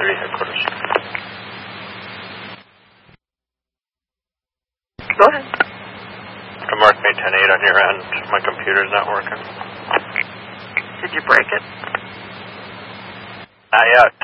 3 headquarters. Go ahead. I marked me 10-8 on your end. My computer's not working. Did you break it? Not yet.